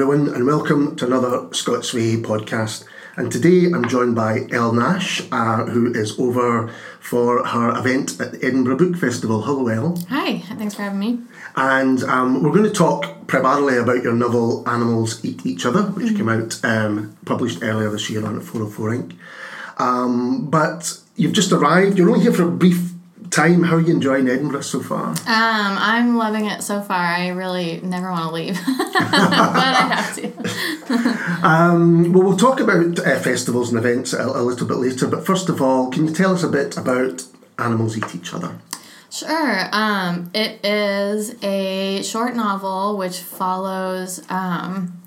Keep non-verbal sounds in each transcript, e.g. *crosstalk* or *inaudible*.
everyone, and welcome to another Scots Way podcast. And today I'm joined by Elle Nash, uh, who is over for her event at the Edinburgh Book Festival. Hello, Elle. Hi, thanks for having me. And um, we're going to talk primarily about your novel Animals Eat Each Other, which mm-hmm. came out, um, published earlier this year on at 404 Ink. Um, but you've just arrived, you're only here for a brief time. How are you enjoying Edinburgh so far? Um, I'm loving it so far. I really never want to leave, *laughs* but I have to. um, well, we'll talk about uh, festivals and events a, a, little bit later. But first of all, can you tell us a bit about Animals Eat Each Other? Sure. Um, it is a short novel which follows um,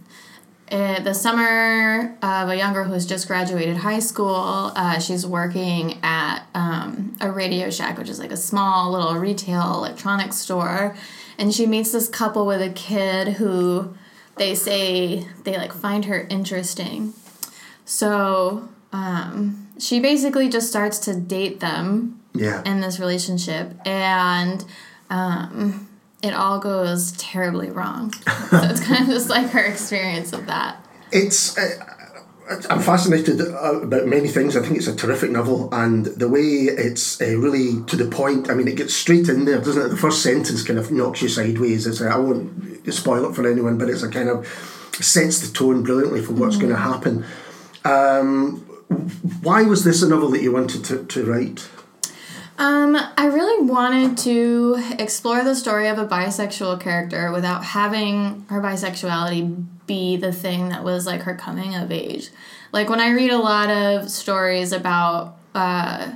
uh, the summer of a young girl who's just graduated high school, uh, she's working at um, a Radio Shack, which is like a small little retail electronics store. And she meets this couple with a kid who they say they like find her interesting. So um, she basically just starts to date them yeah. in this relationship. And um, it all goes terribly wrong. so it's *laughs* kind of just like her experience of that. It's. Uh, I'm fascinated about many things. I think it's a terrific novel, and the way it's uh, really to the point. I mean, it gets straight in there, doesn't it? The first sentence kind of knocks you sideways. It's a, I won't spoil it for anyone, but it's a kind of sets the tone brilliantly for what's mm-hmm. going to happen. Um, why was this a novel that you wanted to, to write? Um, I really wanted to explore the story of a bisexual character without having her bisexuality be the thing that was like her coming of age. Like when I read a lot of stories about uh,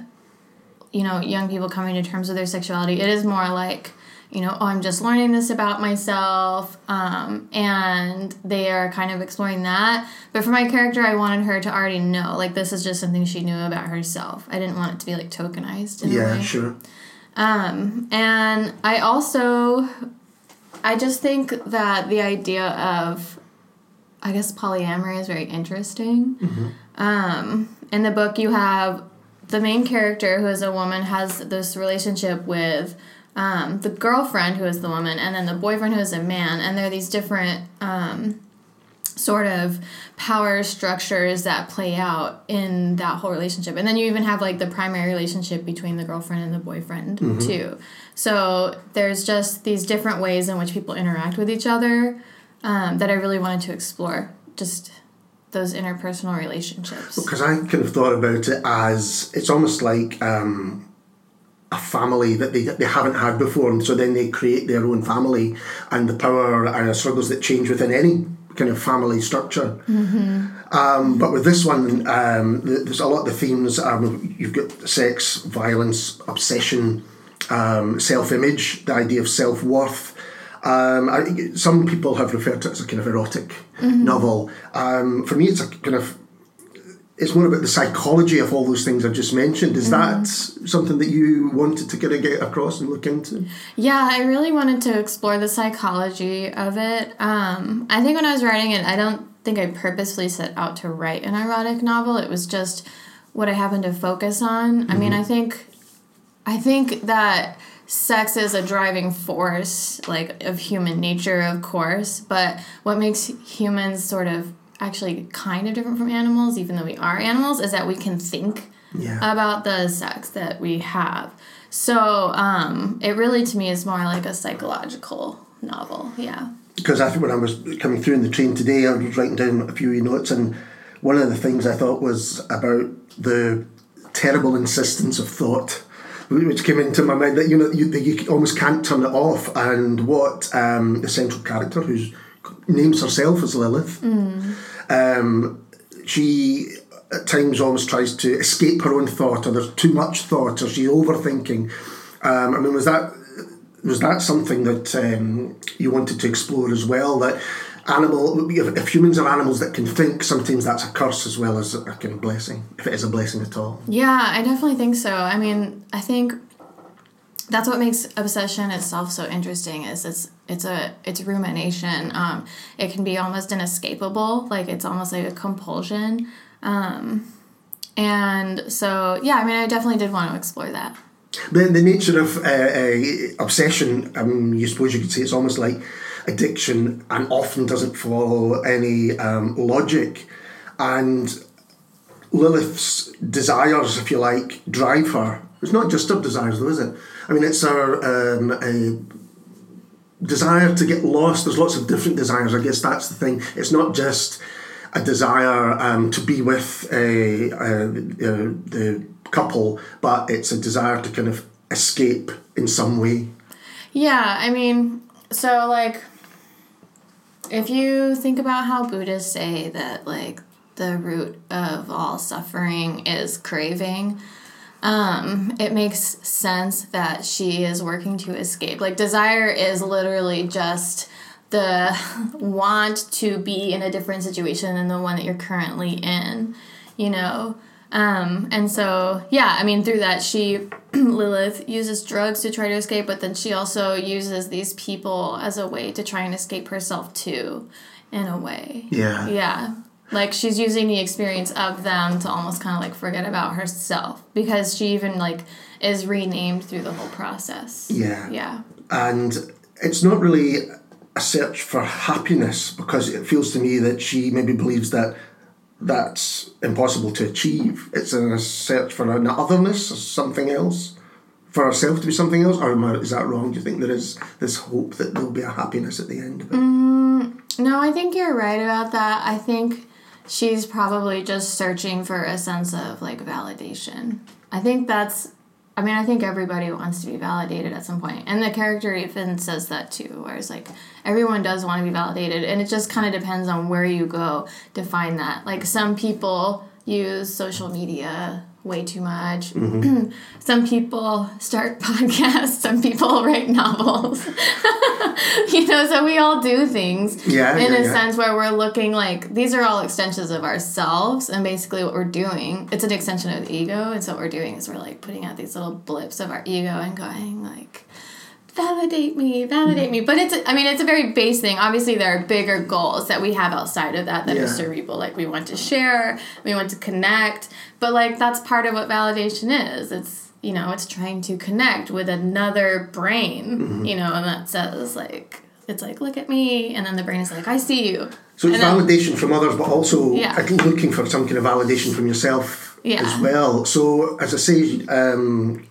you know, young people coming to terms with their sexuality, it is more like you know, oh, I'm just learning this about myself. Um, and they are kind of exploring that. But for my character, I wanted her to already know, like, this is just something she knew about herself. I didn't want it to be, like, tokenized. yeah, sure. Um, and I also, I just think that the idea of, I guess, polyamory is very interesting. Mm-hmm. Um, in the book, you have the main character, who is a woman, has this relationship with um, the girlfriend who is the woman and then the boyfriend who is a man and there are these different um, sort of power structures that play out in that whole relationship. And then you even have like the primary relationship between the girlfriend and the boyfriend mm-hmm. too. So there's just these different ways in which people interact with each other um, that i really wanted to explore just those interpersonal relationships. Because i kind of thought about it as it's almost like um, a family that they, they haven't had before, and so then they create their own family and the power and the struggles that change within any kind of family structure. Mm-hmm. Um, but with this one, um, there's a lot of the themes. Um, you've got sex, violence, obsession, um, self-image, the idea of self-worth. Um, I, some people have referred to it as a kind of erotic mm-hmm. novel. Um, for me, it's a kind of it's more about the psychology of all those things I've just mentioned. Is mm. that something that you wanted to kind of get across and look into? Yeah, I really wanted to explore the psychology of it. Um, I think when I was writing it, I don't think I purposefully set out to write an erotic novel. It was just what I happened to focus on. Mm-hmm. I mean, mm-hmm. I think, I think that sex is a driving force, like of human nature, of course. But what makes humans sort of actually kind of different from animals, even though we are animals, is that we can think yeah. about the sex that we have. So um, it really, to me, is more like a psychological novel. Yeah. Because I think when I was coming through in the train today, I was writing down a few notes, and one of the things I thought was about the terrible insistence of thought which came into my mind that you know you, you almost can't turn it off and what um, the central character who's names herself as Lilith. Mm. Um, she at times almost tries to escape her own thought, or there's too much thought, or she's overthinking. Um, I mean, was that was that something that um, you wanted to explore as well? That animal, if humans are animals that can think, sometimes that's a curse as well as a kind of blessing, if it is a blessing at all. Yeah, I definitely think so. I mean, I think that's what makes obsession itself so interesting is it's it's a it's rumination um, it can be almost inescapable like it's almost like a compulsion um, and so yeah i mean i definitely did want to explore that the, the nature of uh, uh, obsession um, you suppose you could say it's almost like addiction and often doesn't follow any um, logic. And Lilith's desires, if you like, drive her. It's not just her desires, though, is it? I mean, it's our um, a desire to get lost. There's lots of different desires. I guess that's the thing. It's not just a desire um, to be with a, a, a, the couple, but it's a desire to kind of escape in some way. Yeah, I mean, so like, if you think about how Buddhists say that, like, the root of all suffering is craving, um, it makes sense that she is working to escape. Like, desire is literally just the *laughs* want to be in a different situation than the one that you're currently in, you know? Um, and so, yeah, I mean, through that, she, *clears throat* Lilith, uses drugs to try to escape, but then she also uses these people as a way to try and escape herself too, in a way. Yeah. Yeah. Like she's using the experience of them to almost kind of like forget about herself because she even like is renamed through the whole process. Yeah. Yeah. And it's not really a search for happiness because it feels to me that she maybe believes that that's impossible to achieve. It's a search for an otherness or something else, for herself to be something else. Or am I- is that wrong? Do you think there is this hope that there'll be a happiness at the end of it? Mm, no, I think you're right about that. I think she's probably just searching for a sense of like validation. I think that's I mean, I think everybody wants to be validated at some point. And the character even says that too, where it's like everyone does want to be validated. And it just kind of depends on where you go to find that. Like some people use social media way too much. Mm-hmm. *clears throat* some people start *laughs* podcasts, some people *laughs* write novels. *laughs* you know, so we all do things Yeah, in yeah, a yeah. sense where we're looking like these are all extensions of ourselves and basically what we're doing it's an extension of the ego and so what we're doing is we're like putting out these little blips of our ego and going like validate me validate me but it's i mean it's a very base thing obviously there are bigger goals that we have outside of that that are Yeah. cerebral like we want to share we want to connect but like that's part of what validation is it's you know it's trying to connect with another brain Mm-hmm. you know and that says like it's like look at me and then the brain is like i see you So it's And then- validation from others, but also Yeah. looking for some kind of validation from yourself Yeah. as well. So, as I say, um,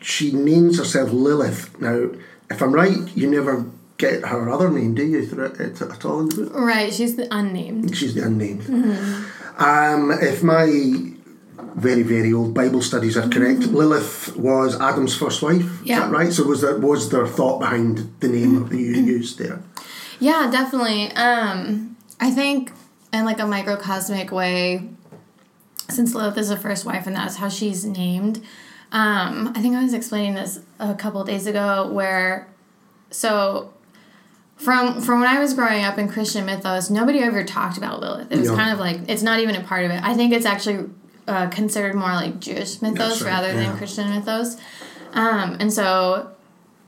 she names herself Lilith. Now, if I'm right, you never get her other name, do you, through it at all in the book? right she's the unnamed She's the unnamed. Mm-hmm. Um, if my very very old Bible studies are correct, Lilith was Adam's first wife. Is Mm-hmm. Yeah. that right? So was there was there thought behind the name that you used there? Yeah, definitely. Um, I think in like a microcosmic way, since Lilith is the first wife and that's how she's named. Um, I think I was explaining this a couple days ago where so from from when I was growing up in Christian mythos, nobody ever talked about Lilith. It was No. kind of like it's not even a part of it. I think it's actually uh, considered more like Jewish mythos right, rather yeah. than Christian mythos. Um, and so,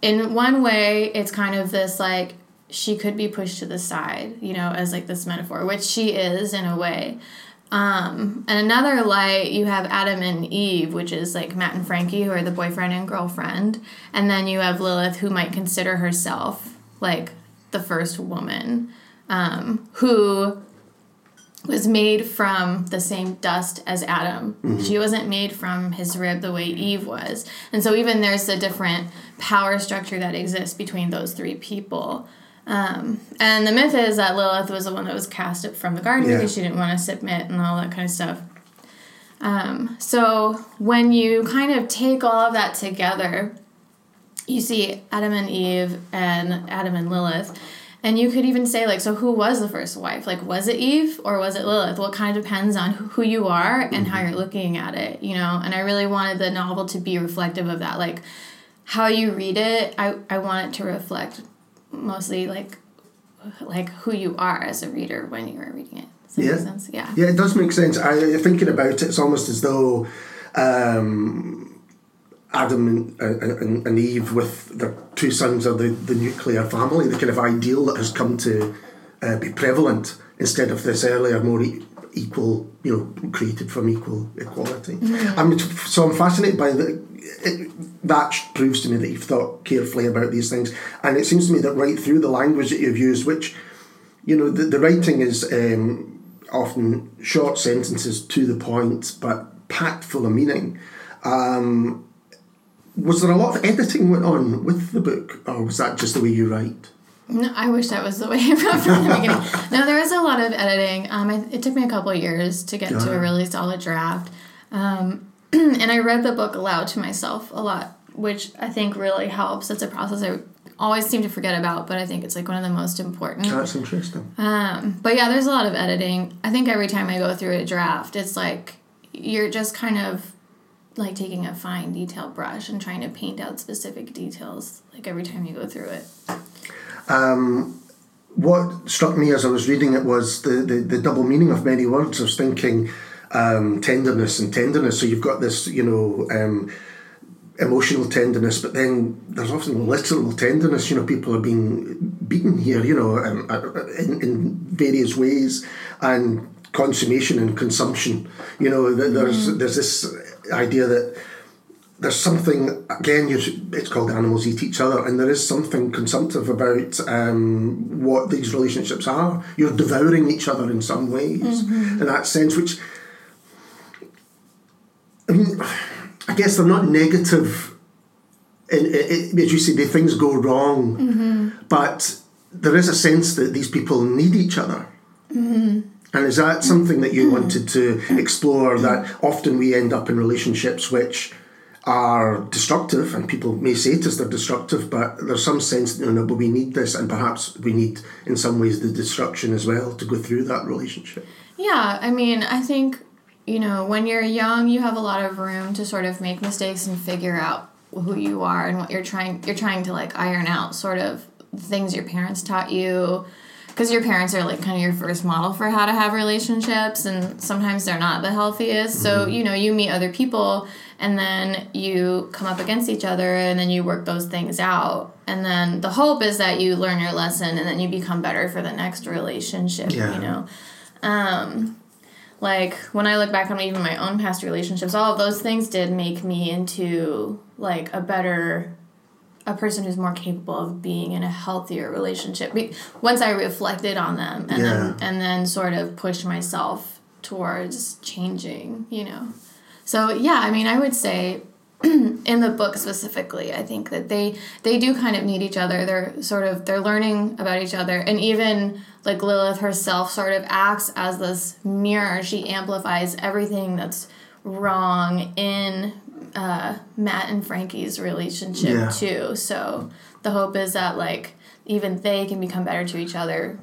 in one way, it's kind of this like she could be pushed to the side, you know, as like this metaphor, which she is in a way. Um, and another light, you have Adam and Eve, which is like Matt and Frankie, who are the boyfriend and girlfriend. And then you have Lilith, who might consider herself like the first woman, um, who was made from the same dust as Adam. She wasn't made from his rib the way Eve was. And so even there's a different power structure that exists between those three people. Um, and the myth is that Lilith was the one that was cast from the garden Yeah. because she didn't want to submit and all that kind of stuff. Um, so when you kind of take all of that together, you see Adam and Eve and Adam and Lilith. And you could even say, like, so who was the first wife? Like, was it Eve or was it Lilith? Well, it kind of depends on who you are and how you're looking at it, you know? And I really wanted the novel to be reflective of that. Like, how you read it, I, I want it to reflect mostly, like, like who you are as a reader when you are reading it. Does Yeah. sense? Yeah. Yeah, it does make sense. I thinking about it, it's almost as though um, Adam and, and, and Eve, with their two sons, are the, the nuclear family, the kind of ideal that has come to uh, be prevalent instead of this earlier, more e- equal, you know, created from equal equality. I'm, so I'm fascinated by the. It, that proves to me that you've thought carefully about these things, and it seems to me that right through the language that you've used, which, you know, the, the writing is um, often short sentences to the point, but packed full of meaning. Um, was there a lot of editing went on with the book, or was that just the way you write? No, I wish that was the way *laughs* from the beginning. No, there is a lot of editing. Um, it, it took me a couple of years to get to a really solid draft. Um, *clears throat* and I read the book aloud to myself a lot, which I think really helps. It's a process I always seem to forget about, but I think it's like one of the most important. That's interesting. Um, but yeah, there's a lot of editing. I think every time I go through a draft, it's like you're just kind of like taking a fine detail brush and trying to paint out specific details like every time you go through it. What struck me as I was reading it was the, the, the double meaning of many words. I was thinking um, tenderness and tenderness. So you've got this, you know, um, emotional tenderness, but then there's often literal tenderness. You know, people are being beaten here, you know, um, uh, in, in various ways, and consummation and consumption. You know, th- there's there's this idea that there's something again. You, it's called animals eat each other, and there is something consumptive about um, what these relationships are. You're devouring each other in some ways, mm-hmm. in that sense. Which I mean, I guess they're not negative. In, in, as you say, the things go wrong, mm-hmm. but there is a sense that these people need each other. Mm-hmm. And is that something that you wanted to explore? That often we end up in relationships which are destructive, and people may say it as they're destructive, but there's some sense that, you know, but we need this, and perhaps we need, in some ways, the destruction as well to go through that relationship. Yeah, I mean, I think, you know, when you're young, you have a lot of room to sort of make mistakes and figure out who you are and what you're trying you're trying to like iron out sort of things your parents taught you. Because your parents are like kind of your first model for how to have relationships and sometimes they're not the healthiest. So mm-hmm. you know you meet other people and then you come up against each other and then you work those things out. And then the hope is that you learn your lesson and then you become better for the next relationship Yeah. you know? Um like when i look back on even my own past relationships all of those things did make me into like a better a person who's more capable of being in a healthier relationship. Once i reflected on them and then and then sort of pushed myself towards changing you know so yeah i mean i would say *clears throat* in the book specifically i think that they they do kind of need each other. They're sort of they're learning about each other. And even like lilith herself sort of acts as this mirror. She amplifies everything that's wrong in uh, matt and frankie's relationship Yeah. too. So the hope is that like even they can become better to each other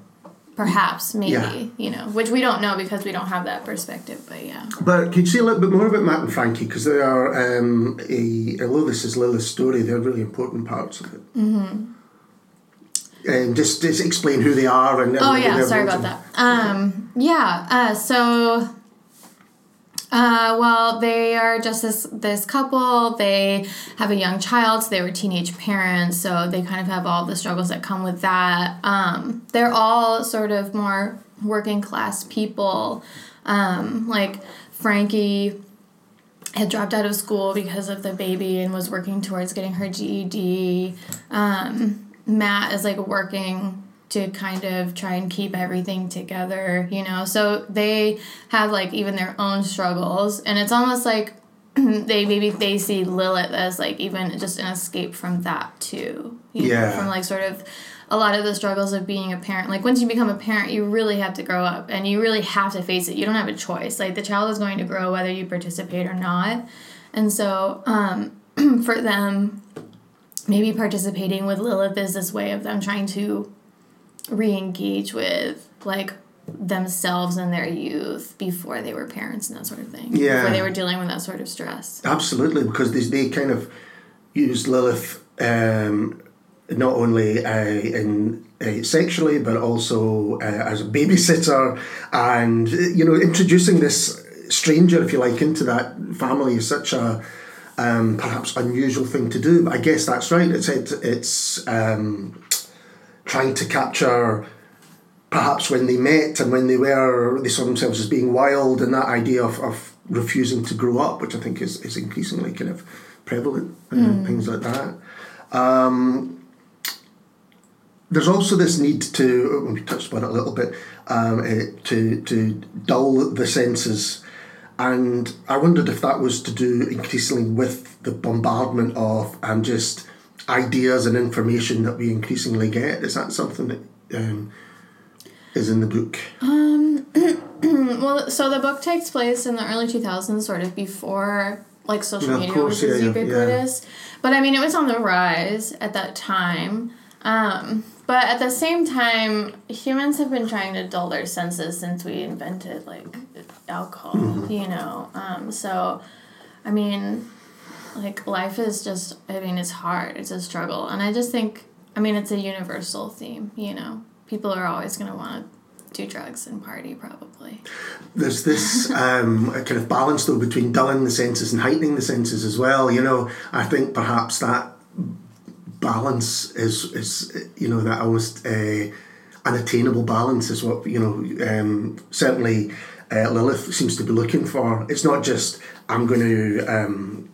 perhaps maybe Yeah. you know which we don't know because we don't have that perspective but yeah But could you say a little bit more about Matt and Frankie? Because they are, um, a, although this is Lilith's story, they're really important parts of it. Mm-hmm. Um, just, just explain who they are and. Oh yeah, sorry about and- that. Um, yeah. Uh, so, uh, well, they are just this this couple. They have a young child, so they were teenage parents. So they kind of have all the struggles that come with that. Um, they're all sort of more working class people. Um, like Frankie had dropped out of school because of the baby and was working towards getting her GED. Um, Matt is like working to kind of try and keep everything together, you know. So they have like even their own struggles, and it's almost like *clears throat* they maybe they see Lilith as like even just an escape from that too. you know, Yeah. from like sort of a lot of the struggles of being a parent. Like once you become a parent, you really have to grow up and you really have to face it. You don't have a choice. Like the child is going to grow whether you participate or not. And so um, *clears throat* for them, maybe participating with Lilith is this way of them trying to re-engage with like themselves and their youth before they were parents and that sort of thing. Yeah. Before they were dealing with that sort of stress. Absolutely, because they, they kind of use Lilith um, not only uh, in uh, sexually but also uh, as a babysitter, and you know introducing this stranger, if you like, into that family is such a um, perhaps unusual thing to do. But I guess that's right. It's it, it's um, trying to capture perhaps when they met and when they were they saw themselves as being wild and that idea of, of refusing to grow up, which I think is, is increasingly kind of prevalent and things like that. Um, there's also this need to we touched upon it a little bit um, uh, to to dull the senses, and I wondered if that was to do increasingly with the bombardment of and just ideas and information that we increasingly get. Is that something that um, is in the book? *clears throat* Well, so the book takes place in the early 2000s, sort of before like social Yeah, media course, was as yeah, yeah, ubiquitous. But I mean, it was on the rise at that time. Um, but at the same time, humans have been trying to dull their senses since we invented like alcohol, Mm-hmm. you know. Um, so, I mean, like life is just, I mean, it's hard, it's a struggle. And I just think, I mean, it's a universal theme, you know. People are always going to want to do drugs and party, probably. there's this *laughs* um, kind of balance though between dulling the senses and heightening the senses as well. You know, I think perhaps that balance is is you know that almost uh, unattainable balance is what you know. Um, certainly, uh, Lilith seems to be looking for. It's not just I'm going to um,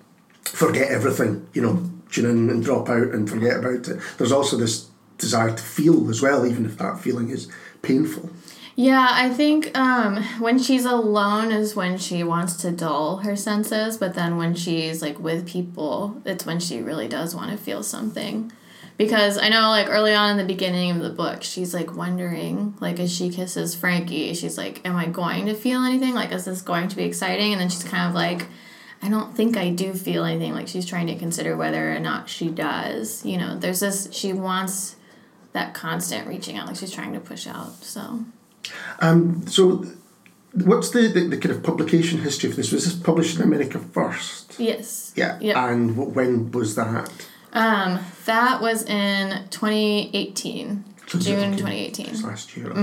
forget everything. You know, tune in and drop out and forget about it. There's also this desire to feel as well, even if that feeling is painful. Yeah, I think um, when she's alone is when she wants to dull her senses, but then when she's like with people, it's when she really does want to feel something. Because I know, like early on in the beginning of the book, she's like wondering, like as she kisses Frankie, she's like, "Am I going to feel anything? Like, is this going to be exciting?" And then she's kind of like, "I don't think I do feel anything." Like she's trying to consider whether or not she does. You know, there's this. She wants that constant reaching out, like she's trying to push out. So. Um, so, what's the, the, the kind of publication history of this? Was this published in America first? Yes. Yeah. Yeah. And wh- when was that? Um, that was in 2018, So June 2018. Last year, okay.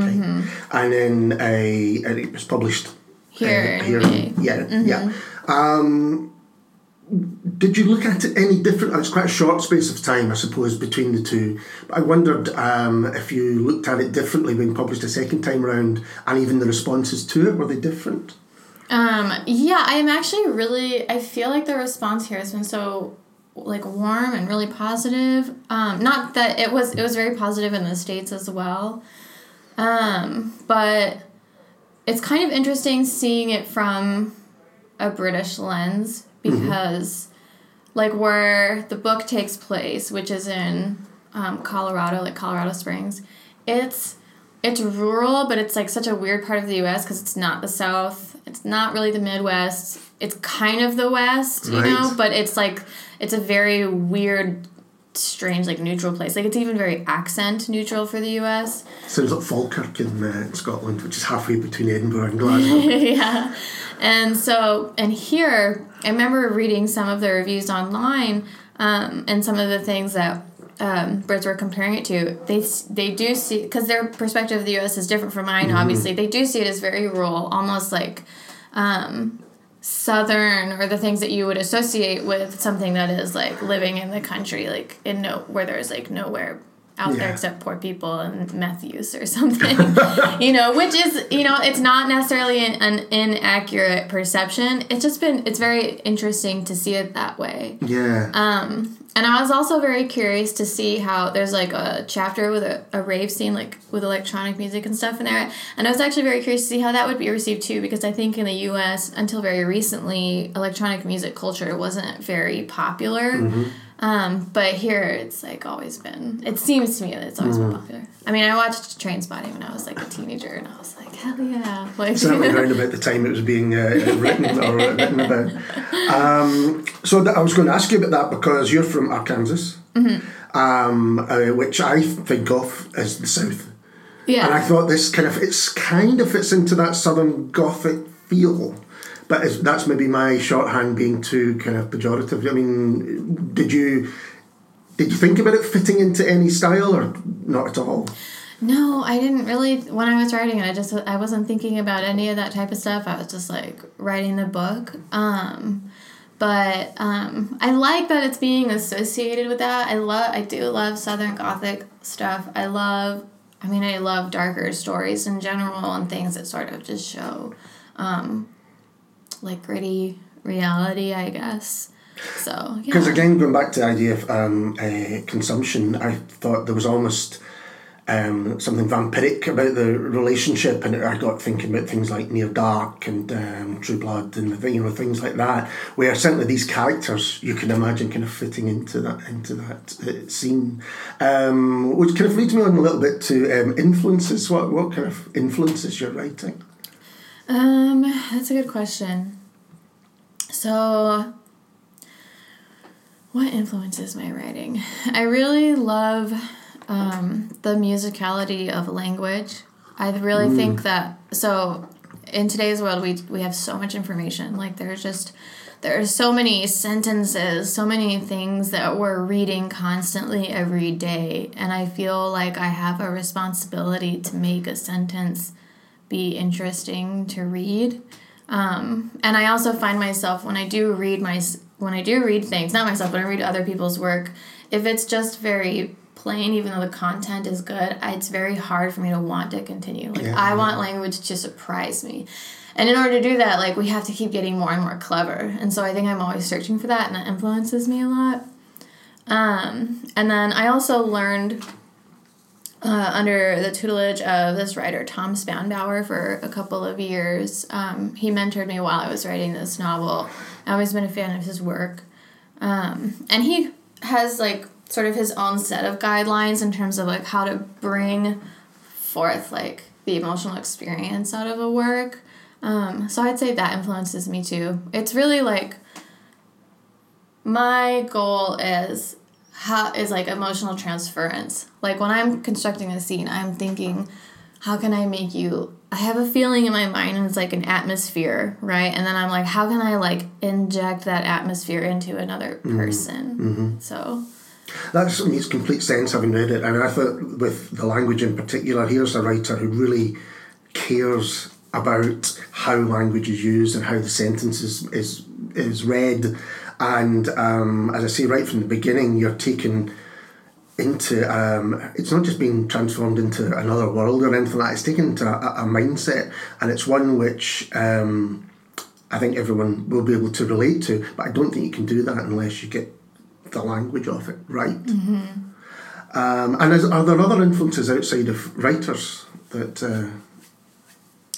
And then uh, and it was published Here uh, in VA. Yeah, yeah. Um, did you look at it any different? It's quite a short space of time, I suppose, between the two. But I wondered um, if you looked at it differently when published a second time round, and even the responses to it were they different? Um, yeah, I am actually really. I feel like the response here has been so like warm and really positive. Um, not that it was it was very positive in the states as well, um, but it's kind of interesting seeing it from a British lens because, like, where the book takes place, which is in um, Colorado, like Colorado Springs, it's it's rural, but it's like such a weird part of the U.S. because it's not the South, it's not really the Midwest, it's kind of the West, you know, but it's like it's a very weird, strange, like neutral place. Like it's even very accent neutral for the U.S. Sounds like Falkirk in uh, Scotland, which is halfway between Edinburgh and Glasgow. *laughs* yeah. And so, and here, I remember reading some of the reviews online um, and some of the things that um, Brits were comparing it to. They they do see because their perspective of the U.S. is different from mine. Obviously, they do see it as very rural, almost like um, southern or the things that you would associate with something that is like living in the country, like in no where there's like nowhere out there except poor people and meth use or something. *laughs* you know, which is you know it's not necessarily an, an inaccurate perception. It's just been it's very interesting to see it that way. yeah. Um, and I was also very curious to see how there's like a chapter with a, a rave scene, like with electronic music and stuff in there. And I was actually very curious to see how that would be received too, because I think in the US, until very recently, electronic music culture wasn't very popular. Um, but here it's like always been, it seems to me that it's always been popular. I mean, I watched Trainspotting when I was like a teenager and I was like, hell yeah. *laughs* Like, certainly around about the *laughs* time it was being uh, written or written about. *laughs* Um, so that, I was going to ask you about that because you're from Arkansas, um, uh, which I think of as the South, yeah. and I thought this kind of it's kind of fits into that Southern Gothic feel. But is, that's maybe my shorthand being too kind of pejorative. I mean, did you did you think about it fitting into any style or not at all? No, I didn't really. When I was writing it, I just I wasn't thinking about any of that type of stuff. I was just like writing the book. Um, but um, I like that it's being associated with that. I love. I do love Southern Gothic stuff. I love I mean, I love darker stories in general and things that sort of just show, um, like gritty reality, I guess. So Because yeah. again, going back to the idea of um, uh, consumption, I thought there was almost um, something vampiric about the relationship, and I got thinking about things like Near Dark and um, True Blood, and you know things like that, where certainly these characters you can imagine kind of fitting into that into that uh, scene, um, which kind of leads me on a little bit to um, influences. What what kind of influences your writing? Um, that's a good question. So, what influences my writing? I really love um, the musicality of language. I really think that so in today's world we we have so much information. Like there's just there are so many sentences, so many things that we're reading constantly every day, and I feel like I have a responsibility to make a sentence be interesting to read. Um, and I also find myself when I do read my when I do read things, not myself, but I read other people's work, if it's just very plain, even though the content is good, I, it's very hard for me to want to continue. Like Yeah. I want language to surprise me. And in order to do that, like we have to keep getting more and more clever. And so I think I'm always searching for that and that influences me a lot. Um, and then I also learned uh, under the tutelage of this writer Tom Spanbauer for a couple of years. Um, he mentored me while I was writing this novel. I've always been a fan of his work, um, and he has like sort of his own set of guidelines in terms of like how to bring forth like the emotional experience out of a work. Um, so I'd say that influences me too. It's really like my goal is how is like emotional transference. Like when I'm constructing a scene, I'm thinking, how can I make you? I have a feeling in my mind, and it's like an atmosphere, right? And then I'm like, how can I like inject that atmosphere into another mm-hmm. person? Mm-hmm. So That makes complete sense having read it, and I thought with the language in particular, here's a writer who really cares about how language is used and how the sentence is is, is read, and um, as I say right from the beginning, you're taken into um, it's not just being transformed into another world or anything like that. It's taken into a, a mindset, and it's one which. Um, I think everyone will be able to relate to, but I don't think you can do that unless you get the language of it right. Um, and is, are there other influences outside of writers that uh,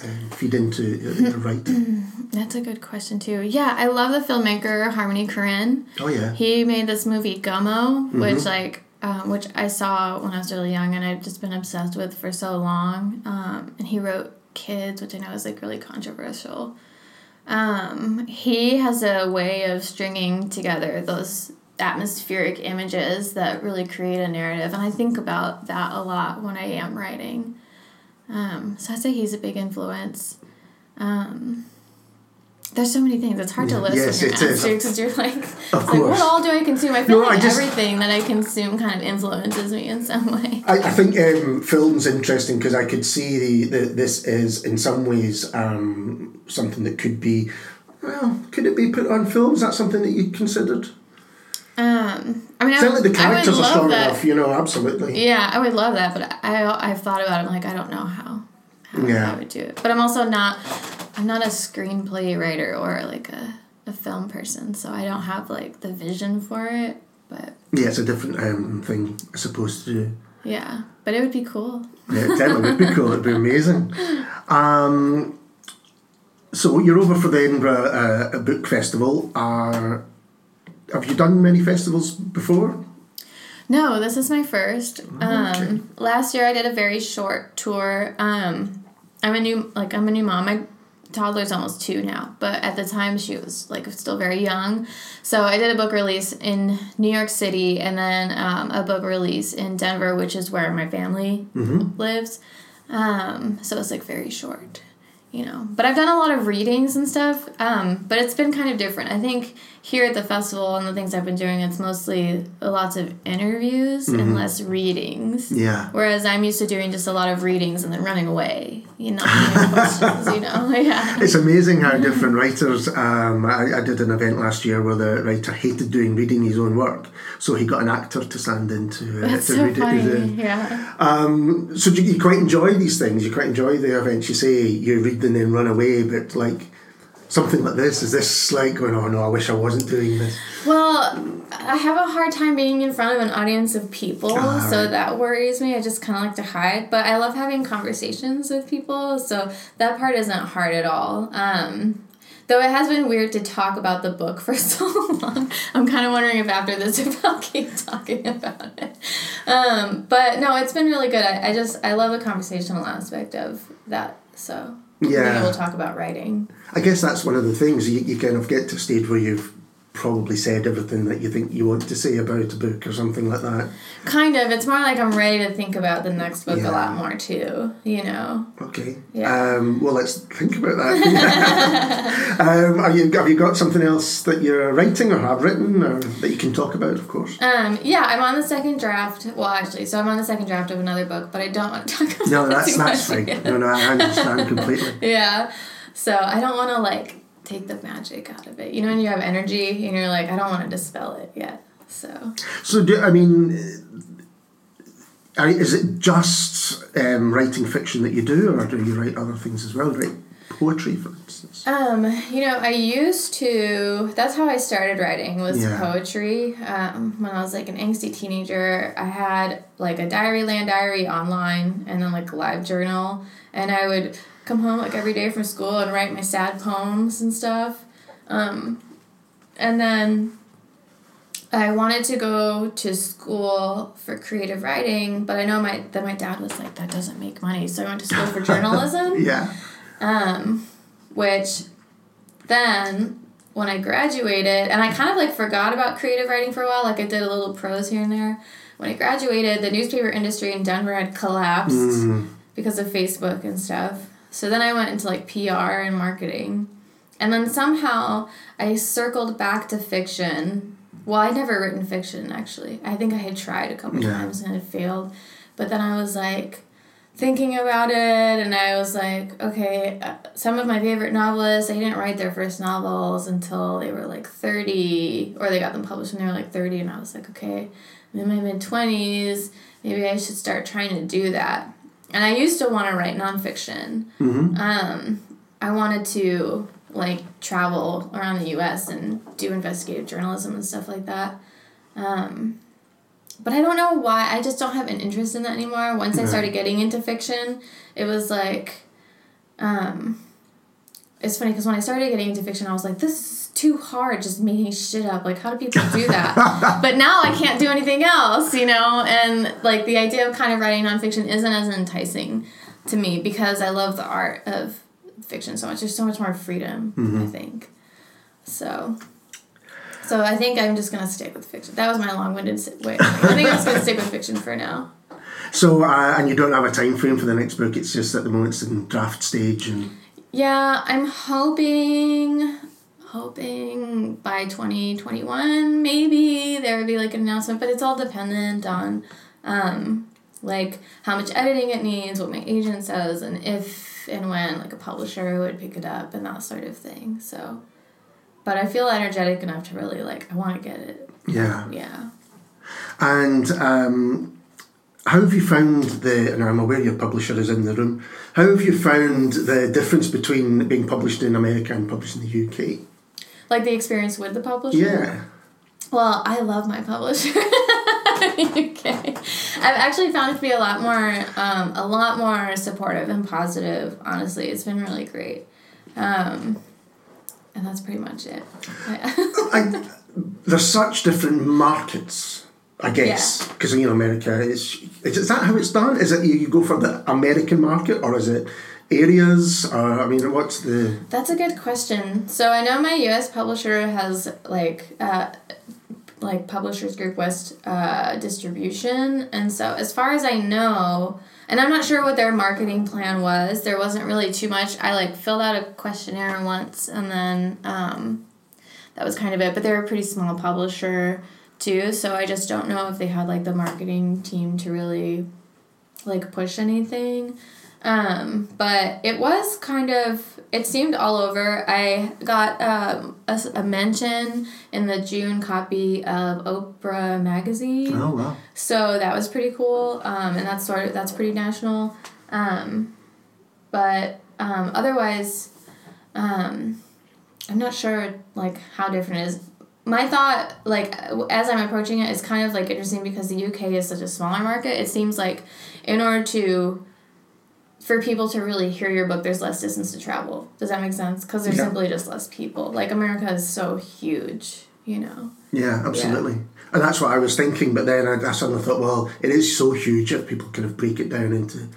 uh, feed into uh, writing? *clears throat* that's a good question too. Yeah, I love the filmmaker Harmony Korine. Oh yeah, He made this movie Gummo, which like um, which I saw when I was really young, and I've just been obsessed with for so long. Um, and he wrote Kids, which I know is like really controversial. Um, he has a way of stringing together those atmospheric images that really create a narrative, and I think about that a lot when I am writing. Um, so I'd say he's a big influence. Um, there's so many things. It's hard to list Yes, when you're because you're like, like, what all do I consume? I feel No, like I just- everything that I consume kind of influences me in some way. I, I think um, film's interesting because I could see the, the this is in some ways um, something that could be. Well, could it be put on film? Is that something that you considered? Um, I mean, I, Certainly, the I would characters are strong that. enough. You know, absolutely. Yeah, I would love that, but I I've thought about it. I'm like, I don't know how, how Yeah. I would do it. But I'm also not. I'm not a screenplay writer or like a, a film person, so I don't have like the vision for it. But Yeah, it's a different um, thing as opposed to. yeah, but it would be cool. Yeah, it definitely would be cool. It'd be amazing. Um, so you're over for the Edinburgh uh, Book Festival. Are have you done many festivals before? No, this is my first. Oh, Um, last year I did a very short tour. Um, I'm a new like I'm a new mom. My toddler's almost two now, but at the time she was like still very young. So I did a book release in New York City and then um, a book release in Denver, which is where my family lives. Um, so it's like very short, you know. But I've done a lot of readings and stuff. Um, but it's been kind of different. I think here at the festival and the things I've been doing, it's mostly lots of interviews and less readings. Yeah. Whereas I'm used to doing just a lot of readings and then running away, you know, *laughs* you know. *laughs* yeah. It's amazing how different writers. Um, I, I did an event last year where the writer hated doing reading his own work, so he got an actor to stand in to, uh, to so read funny. it. Yeah. Um, so you, you quite enjoy these things. You quite enjoy the events. You say you read and then run away, but like something like this is this like going? Oh no, I wish I wasn't doing this. Well, I have a hard time being in front of an audience of people, Ah, so right. that worries me. I just kind of like to hide, but I love having conversations with people, so that part isn't hard at all. Um, though it has been weird to talk about the book for *laughs* so long. I'm kind of wondering if after this *laughs* if I'll keep talking about it. Um, but no, it's been really good. I, I just I love the conversational aspect of that. So Yeah. to talk about writing. I guess that's one of the things you, you kind of get to a stage where you've probably said everything that you think you want to say about a book or something like that. Kind of. It's more like I'm ready to think about the next book Yeah. a lot more too. You know. Okay. Yeah. Um, well, let's think about that. *laughs* *laughs* um, are you, have you got something else that you're writing or have written or that you can talk about, of course? Um. Yeah, I'm on the second draft. Well, actually, so I'm on the second draft of another book, but I don't want to *laughs* talk about No, it that's that's fine. yet. No, no, I understand completely. Yeah. So I don't want to like take the magic out of it. You know, when you have energy and you're like, I don't want to dispel it yet. So So, do I mean, is it just um, writing fiction that you do, or do you write other things as well? Write poetry, for instance. Um, you know, I used to. That's how I started writing was Yeah. poetry. Um, when I was like an angsty teenager, I had like a Diaryland diary online, and then like a LiveJournal, and I would come home like every day from school and write my sad poems and stuff. Um, and then I wanted to go to school for creative writing, but I know my that my dad was like that doesn't make money, so I went to school for *laughs* journalism Yeah. um, which then when I graduated, and I kind of like forgot about creative writing for a while, like I did a little prose here and there. When I graduated, the newspaper industry in Denver had collapsed Mm. because of Facebook and stuff. So then I went into like PR and marketing. And then somehow I circled back to fiction. Well, I'd never written fiction actually. I think I had tried a couple Yeah. times and had failed. But then I was like thinking about it and I was like, okay, uh, some of my favorite novelists, they didn't write their first novels until they were like 30 or they got them published when they were like 30 and I was like, okay, I'm in my mid 20s, maybe I should start trying to do that. And I used to want to write nonfiction. hmm Um, I wanted to like travel around the U.S. and do investigative journalism and stuff like that. Um, but I don't know why. I just don't have an interest in that anymore. Once I started getting into fiction, it was like, um, it's funny because when I started getting into fiction, I was like, this is too hard just making shit up. Like, how do people do that? *laughs* but now I can't do anything else, you know? And like the idea of kind of writing nonfiction isn't as enticing to me because I love the art of fiction so much. There's so much more freedom, I think. So. So I think I'm just gonna stick with fiction. That was my long-winded way. I think I'm just gonna stick with fiction for now. *laughs* So, uh, and you don't have a time frame for the next book. It's just at the moment it's in draft stage, and Yeah, I'm hoping hoping by 2021 maybe there would be like an announcement, but it's all dependent on um like how much editing it needs, what my agent says and if and when like a publisher would pick it up and that sort of thing. So but I feel energetic enough to really like I want to get it. yeah. Yeah. And um, how have you found the? And I'm aware your publisher is in the room. How have you found the difference between being published in America and published in the UK? Like the experience with the publisher. Yeah. Well, I love my publisher. *laughs* okay. I've actually found it to be a lot more, um, a lot more supportive and positive. Honestly, it's been really great, um, and that's pretty much it. I, *laughs* there's such different markets, I guess, because you know America is. Is that how it's done? Is it you, you go for the American market or is it areas? Or I mean, what's the? That's a good question. So I know my U.S. publisher has like, uh, like Publishers Group West uh, distribution, and so as far as I know, and I'm not sure what their marketing plan was. There wasn't really too much. I like filled out a questionnaire once, and then um, that was kind of it. But they're a pretty small publisher too, so I just don't know if they had like the marketing team to really like push anything. Um, but it was kind of, it seemed all over. I got um, a, a mention in the June copy of Oprah magazine. Oh wow! So that was pretty cool, um, and that's sort of that's pretty national. Um, but um, otherwise, um, I'm not sure like how different it is. My thought, like as I'm approaching it, is kind of like interesting because the UK is such a smaller market. It seems like in order to for people to really hear your book, there's less distance to travel. Does that make sense? Because there's Yeah. simply just less people. Like America is so huge, you know. Yeah, absolutely. And that's what I was thinking. But then I, I suddenly thought, well, it is so huge if people kind of break it down into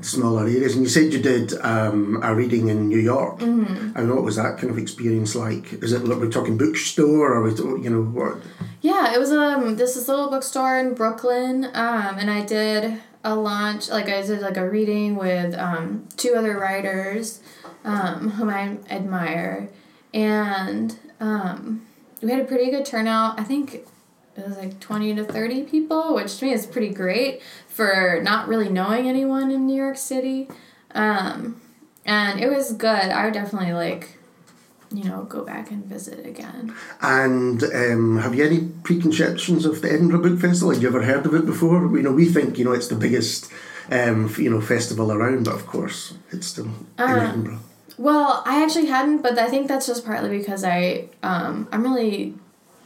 smaller areas. And you said you did um, a reading in New York. Mm-hmm. And what was that kind of experience like? Is it like we're talking bookstore or we, you know what? Yeah, it was um this is a little bookstore in Brooklyn, um, and I did a launch like I did like a reading with um, two other writers, um, whom I admire, and um, we had a pretty good turnout. I think it was like twenty to thirty people, which to me is pretty great for not really knowing anyone in New York City, um, and it was good. I would definitely like. You know, go back and visit again. And um, have you any preconceptions of the Edinburgh Book Festival? Had you ever heard of it before? You know, we think you know it's the biggest, um, you know, festival around, but of course it's still in Edinburgh. Well, I actually hadn't, but I think that's just partly because I um I'm really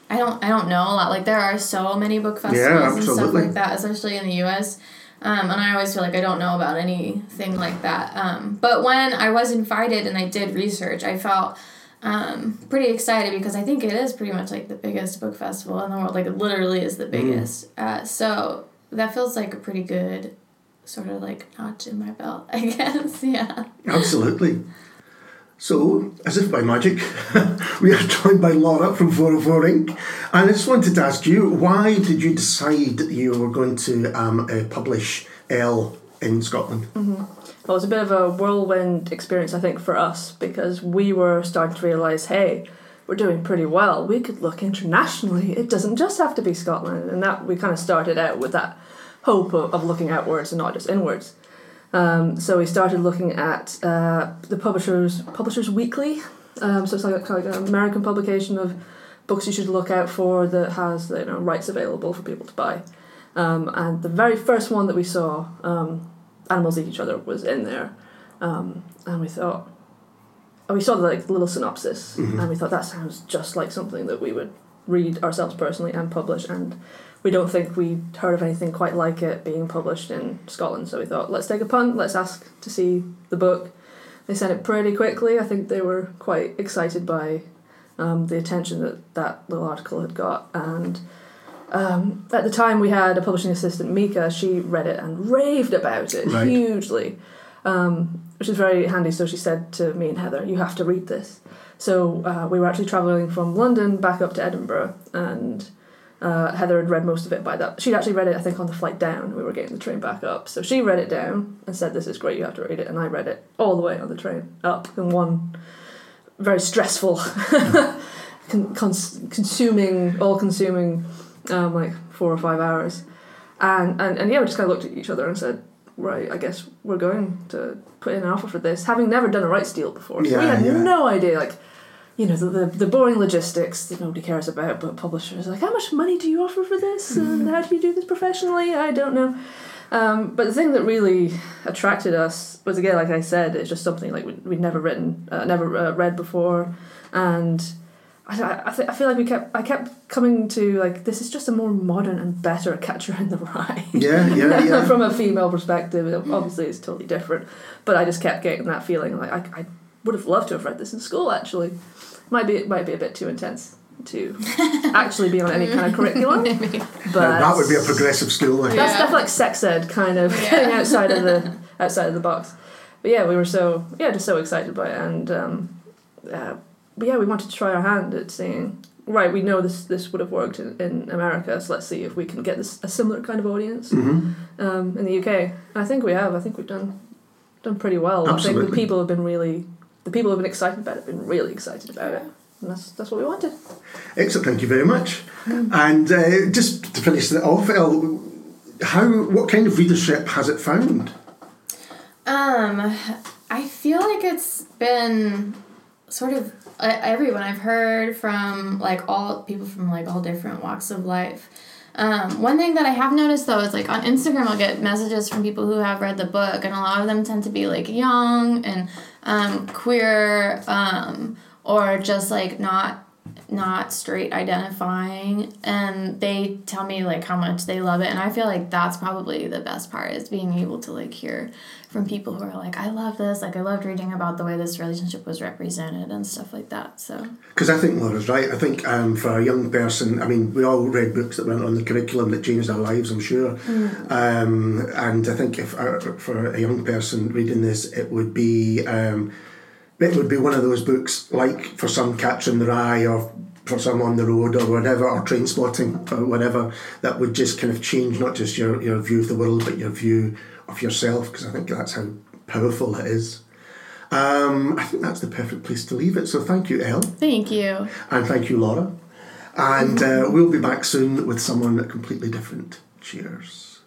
I don't I don't know a lot. Like there are so many book festivals and stuff like that, especially in the US. Um, and I always feel like I don't know about anything like that. Um, but when I was invited and I did research, I felt um, pretty excited because I think it is pretty much like the biggest book festival in the world. Like it literally is the biggest. Uh, so that feels like a pretty good sort of like notch in my belt, *laughs* I guess. Yeah. Absolutely. So, as if by magic, *laughs* we are joined by Laura from 404 Ink. And I just wanted to ask you, why did you decide that you were going to um, uh, publish Elle in Scotland? Well, it was a bit of a whirlwind experience, I think, for us because we were starting to realise, hey, we're doing pretty well. We could look internationally. It doesn't just have to be Scotland, and that we kind of started out with that hope of, of looking outwards and not just inwards. Um, so we started looking at uh, the publishers Publishers Weekly. Um, so it's like, a, like an American publication of books you should look out for that has you know rights available for people to buy. Um, and the very first one that we saw, um, Animals Eat Each Other, was in there, um, and we thought, and we saw the like little synopsis, and we thought that sounds just like something that we would read ourselves personally and publish, and we don't think we heard of anything quite like it being published in Scotland. So we thought, let's take a punt, let's ask to see the book. They sent it pretty quickly. I think they were quite excited by um, the attention that that little article had got, and um, at the time we had a publishing assistant, Mika. She read it and raved about it Right. hugely, um, which is very handy. So she said to me and Heather, "You have to read this." So uh, we were actually traveling from London back up to Edinburgh, and uh, Heather had read most of it by that. She'd actually read it, I think, on the flight down. We were getting the train back up, so she read it down and said, "This is great. You have to read it." And I read it all the way on the train up in one very stressful, *laughs* con- cons- consuming, all-consuming, um, like four or five hours, and and and yeah, we just kind of looked at each other and said, "Right, I guess we're going to put in an offer for this," having never done a rights deal before. So we had yeah. no idea, like. You know the, the the boring logistics that nobody cares about, but publishers are like, how much money do you offer for this, and how do you do this professionally? I don't know. Um, but the thing that really attracted us was again, like I said, it's just something like we'd, we'd never written, uh, never uh, read before, and I, I, I, th- I feel like we kept I kept coming to like this is just a more modern and better *laughs* Catcher in the Rye. Yeah, yeah, *laughs* yeah. From a female perspective, obviously it's totally different, but I just kept getting that feeling like I, I would have loved to have read this in school. Actually, might be might be a bit too intense to *laughs* actually be on any kind of curriculum, but Now, that would be a progressive school. then. that's Yeah. definitely like sex ed, kind of Yeah. getting outside of the outside of the box. But yeah, we were so yeah, just so excited by it, and um, uh, but yeah, we wanted to try our hand at saying right. We know this this would have worked in, in America, so let's see if we can get this a similar kind of audience Mhm. um, in the UK. And I think we have. I think we've done done pretty well. I think the people have been really the people who've been excited about it have been really excited about it. And that's that's what we wanted. Excellent, thank you very much. And uh, just to finish it off, Elle, how what kind of readership has it found? Um, I feel like it's been sort of everyone I've heard from like all people from like all different walks of life. Um, one thing that I have noticed though is like on Instagram I'll get messages from people who have read the book and a lot of them tend to be like young and um, queer um, or just like not not straight identifying and they tell me like how much they love it and i feel like that's probably the best part is being able to like hear from people who are like i love this like i loved reading about the way this relationship was represented and stuff like that so Because I think Laura's right. I think um, for a young person, I mean, we all read books that went on the curriculum that changed our lives, I'm sure. Um, and I think if uh, for a young person reading this, it would be um, it would be one of those books like for some Catcher in the Rye or for some on the road or whatever or Trainspotting or whatever that would just kind of change not just your, your view of the world but your view of yourself because I think that's how powerful it is. Um, I think that's the perfect place to leave it. So thank you, Elle. thank you And thank you, Laura. And uh, we'll be back soon with someone completely different. Cheers.